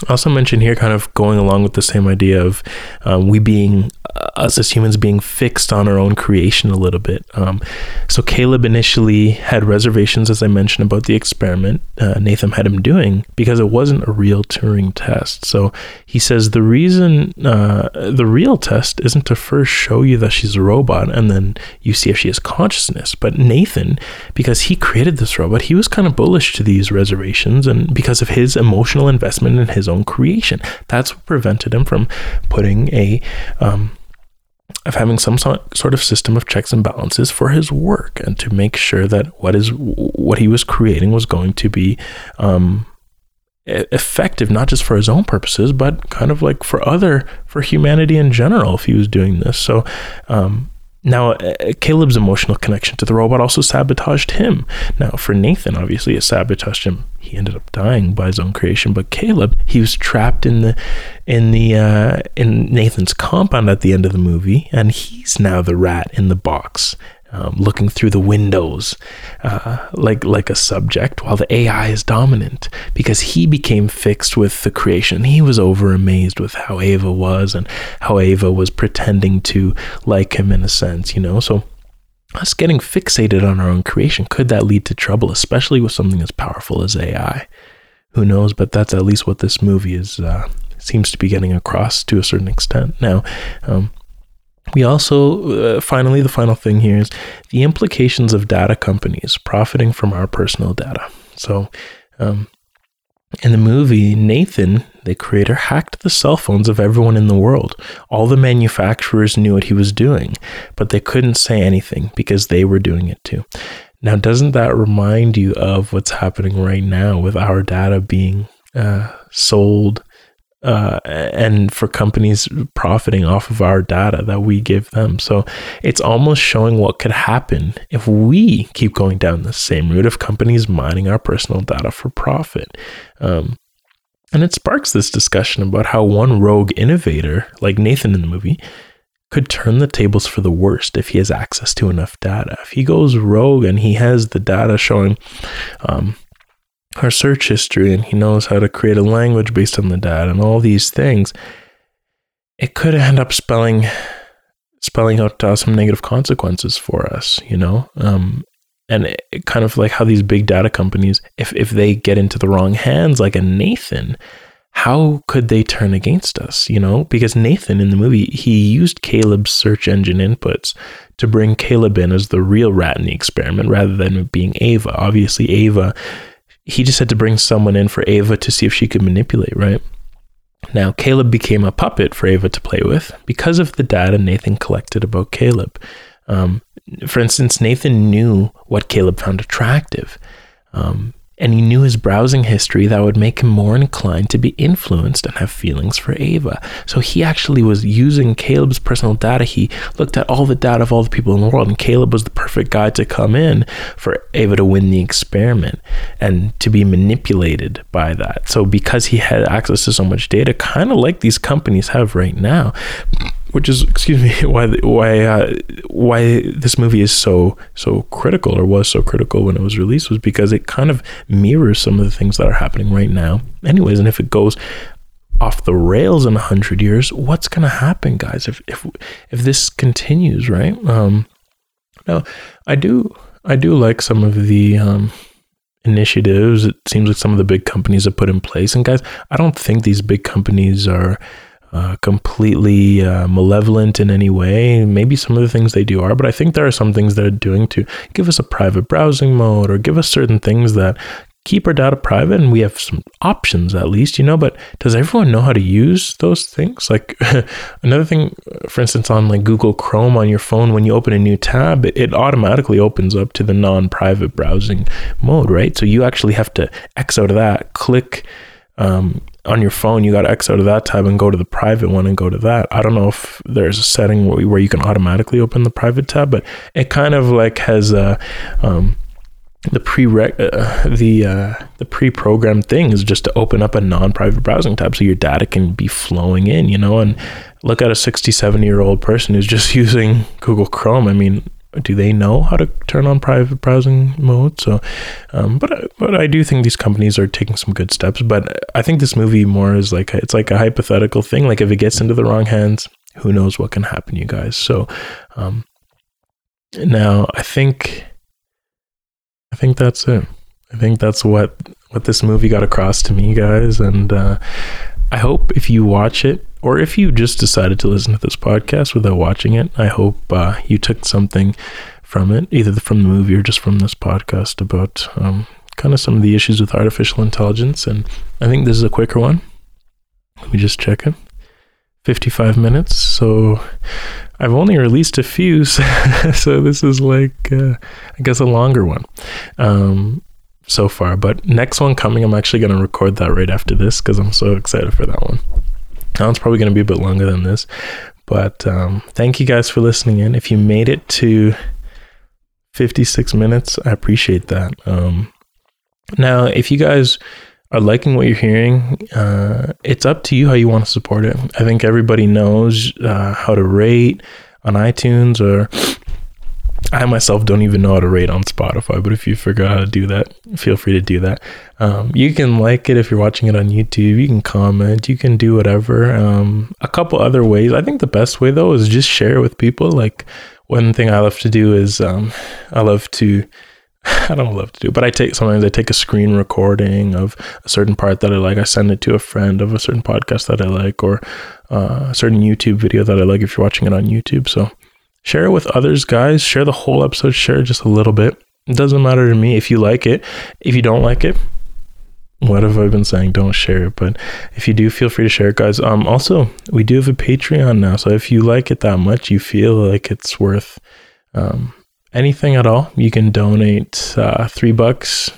A: Also mentioned here, kind of going along with the same idea of um, we being uh, us as humans being fixed on our own creation a little bit. Um, so Caleb initially had reservations, as I mentioned, about the experiment uh, Nathan had him doing because it wasn't a real Turing test. So he says the reason uh, the real test isn't to first show you that she's a robot and then you see if she has consciousness. But Nathan, because he created this robot, he was kind of bullish to these reservations, and because of his emotional investment in his own creation, that's what prevented him from putting a um, of having some sort of system of checks and balances for his work and to make sure that what is what he was creating was going to be um, effective not just for his own purposes but kind of like for other for humanity in general if he was doing this. So um, now, uh, Caleb's emotional connection to the robot also sabotaged him. Now, for Nathan, obviously, it sabotaged him. He ended up dying by his own creation. But Caleb, he was trapped in the in the uh, in Nathan's compound at the end of the movie, and he's now the rat in the box um, looking through the windows uh, like like a subject while the AI is dominant because he became fixed with the creation. He was over amazed with how Ava was and how Ava was pretending to like him in a sense, you know. So us getting fixated on our own creation could that lead to trouble, especially with something as powerful as AI. Who knows? But that's at least what this movie is uh, seems to be getting across to a certain extent. Now, um, we also, uh, finally, the final thing here is the implications of data companies profiting from our personal data. So, um, in the movie, Nathan, the creator, hacked the cell phones of everyone in the world. All the manufacturers knew what he was doing, but they couldn't say anything because they were doing it too. Now, doesn't that remind you of what's happening right now with our data being uh, sold uh, and for companies profiting off of our data that we give them. So it's almost showing what could happen if we keep going down the same route of companies mining our personal data for profit. Um, and it sparks this discussion about how one rogue innovator, like Nathan in the movie, could turn the tables for the worst if he has access to enough data. If he goes rogue and he has the data showing, um, our search history and he knows how to create a language based on the data and all these things, it could end up spelling spelling out uh, some negative consequences for us, you know. Um, and it, it kind of like how these big data companies, if if they get into the wrong hands, like a Nathan, how could they turn against us? You know, because Nathan in the movie he used Caleb's search engine inputs to bring Caleb in as the real rat in the experiment rather than being Ava. Obviously, Ava he just had to bring someone in for Ava to see if she could manipulate, right? Now, Caleb became a puppet for Ava to play with because of the data Nathan collected about Caleb. Um, for instance, Nathan knew what Caleb found attractive. Um, and he knew his browsing history that would make him more inclined to be influenced and have feelings for Ava. So he actually was using Caleb's personal data. He looked at all the data of all the people in the world, and Caleb was the perfect guy to come in for Ava to win the experiment and to be manipulated by that. So because he had access to so much data, kind of like these companies have right now, which is excuse me [laughs] why why uh, why this movie is so so critical or was so critical when it was released was because it kind of mirrors some of the things that are happening right now. Anyways and if it goes off the rails in a hundred years what's going to happen guys if if if this continues right? Um now i do i do like some of the um initiatives. It seems like some of the big companies have put in place. And guys i don't think these big companies are uh, completely uh, malevolent in any way. Maybe some of the things they do are, but I think there are some things they're doing to give us a private browsing mode or give us certain things that keep our data private and we have some options at least, you know. But does everyone know how to use those things? Like [laughs] another thing, for instance, on like Google Chrome on your phone, when you open a new tab, it, it automatically opens up to the non private browsing mode, right? So you actually have to X out of that, click. Um, on your phone, you got to X out of that tab and go to the private one and go to that. I don't know if there's a setting where, you can automatically open the private tab, but it kind of like has a, um, the pre uh, the uh, the pre-programmed thing is just to open up a non-private browsing tab so your data can be flowing in, you know, and look at a 67 year old person who's just [laughs] using Google Chrome. I mean, do they know how to turn on private browsing mode? So, um, but but I do think these companies are taking some good steps. But I think this movie more is like it's like a hypothetical thing. Like if it gets into the wrong hands, who knows what can happen, you guys. So, um, now I think I think that's it. I think that's what what this movie got across to me, guys, and uh, I hope if you watch it or if you just decided to listen to this podcast without watching it, I hope uh, you took something from it, either from the movie or just from this podcast about um, kind of some of the issues with artificial intelligence. And I think this is a quicker one. Let me just check it. 55 minutes. So I've only released a few. [laughs] So, this is like, uh, I guess, a longer one. Um, so far, but next one coming, I'm actually going to record that right after this because I'm so excited for that one. That one's probably going to be a bit longer than this, but um, thank you guys for listening in. If you made it to 56 minutes, I appreciate that. Um, now, if you guys are liking what you're hearing, uh, it's up to you how you want to support it. I think everybody knows uh, how to rate on iTunes or I myself don't even know how to rate on Spotify, but if you figure out how to do that, feel free to do that. Um, you can like it if you're watching it on YouTube. You can comment. You can do whatever. Um, a couple other ways. I think the best way though is just share it with people. Like one thing I love to do is um, I love to. [laughs] I don't love to do, but I take sometimes I take a screen recording of a certain part that I like. I send it to a friend of a certain podcast that I like, or uh, a certain YouTube video that I like. If you're watching it on YouTube, so Share it with others, guys. Share the whole episode. Share just a little bit. It doesn't matter to me if you like it. If you don't like it, what have I been saying? Don't share it. But if you do, feel free to share it, guys. Um, also, we do have a Patreon now. So if you like it that much, you feel like it's worth um, anything at all, you can donate uh, three bucks.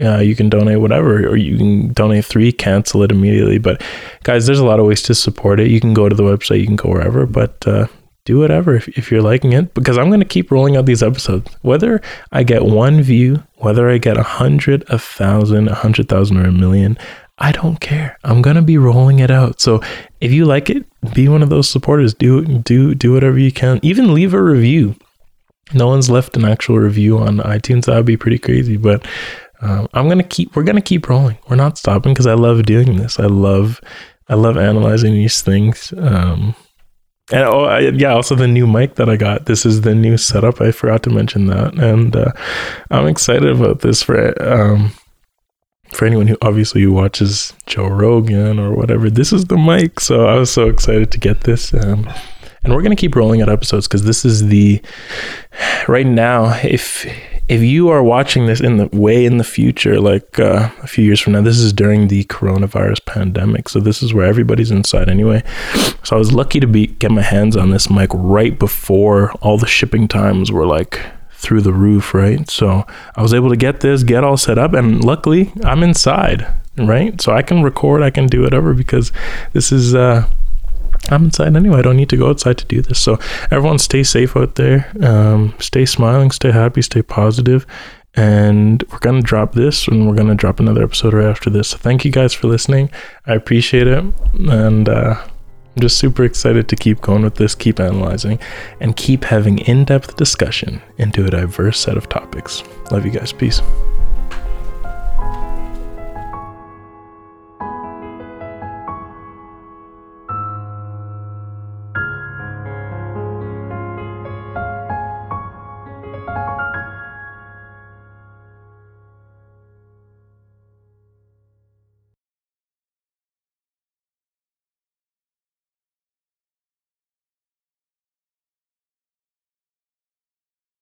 A: Uh, you can donate whatever, or you can donate three, cancel it immediately. But guys, there's a lot of ways to support it. You can go to the website, you can go wherever. But uh, do whatever if, if you're liking it because i'm going to keep rolling out these episodes. Whether i get one view whether i get a hundred a thousand a hundred thousand or a million i don't care. I'm going to be rolling it out. So if you like it be one of those supporters. Do do do whatever you can. Even leave a review. No one's left an actual review on itunes. That would be pretty crazy but um, i'm to keep we're to keep rolling. We're not stopping because i love doing this. I love i love analyzing these things um, and oh I, yeah also the new mic that i got. This is the new setup. I forgot to mention that. And uh, i'm excited about this for um for anyone who obviously who watches joe rogan or whatever. This is the mic so i was so excited to get this. Um, and we're going to keep rolling out episodes because this is the right now if if you are watching this in the way in the future, like uh, a few years from now, this is during the coronavirus pandemic. So this is where everybody's inside anyway. So I was lucky to be get my hands on this mic right before all the shipping times were like through the roof, right? So I was able to get this, get all set up, and luckily I'm inside, right? So I can record, I can do whatever because this is uh I'm inside anyway. I don't need to go outside to do this. So everyone stay safe out there. Um, stay smiling, stay happy, stay positive. And we're to drop this and we're to drop another episode right after this. So thank you guys for listening. I appreciate it. And uh, I'm just super excited to keep going with this, keep analyzing, and keep having in depth discussion into a diverse set of topics. Love you guys. Peace.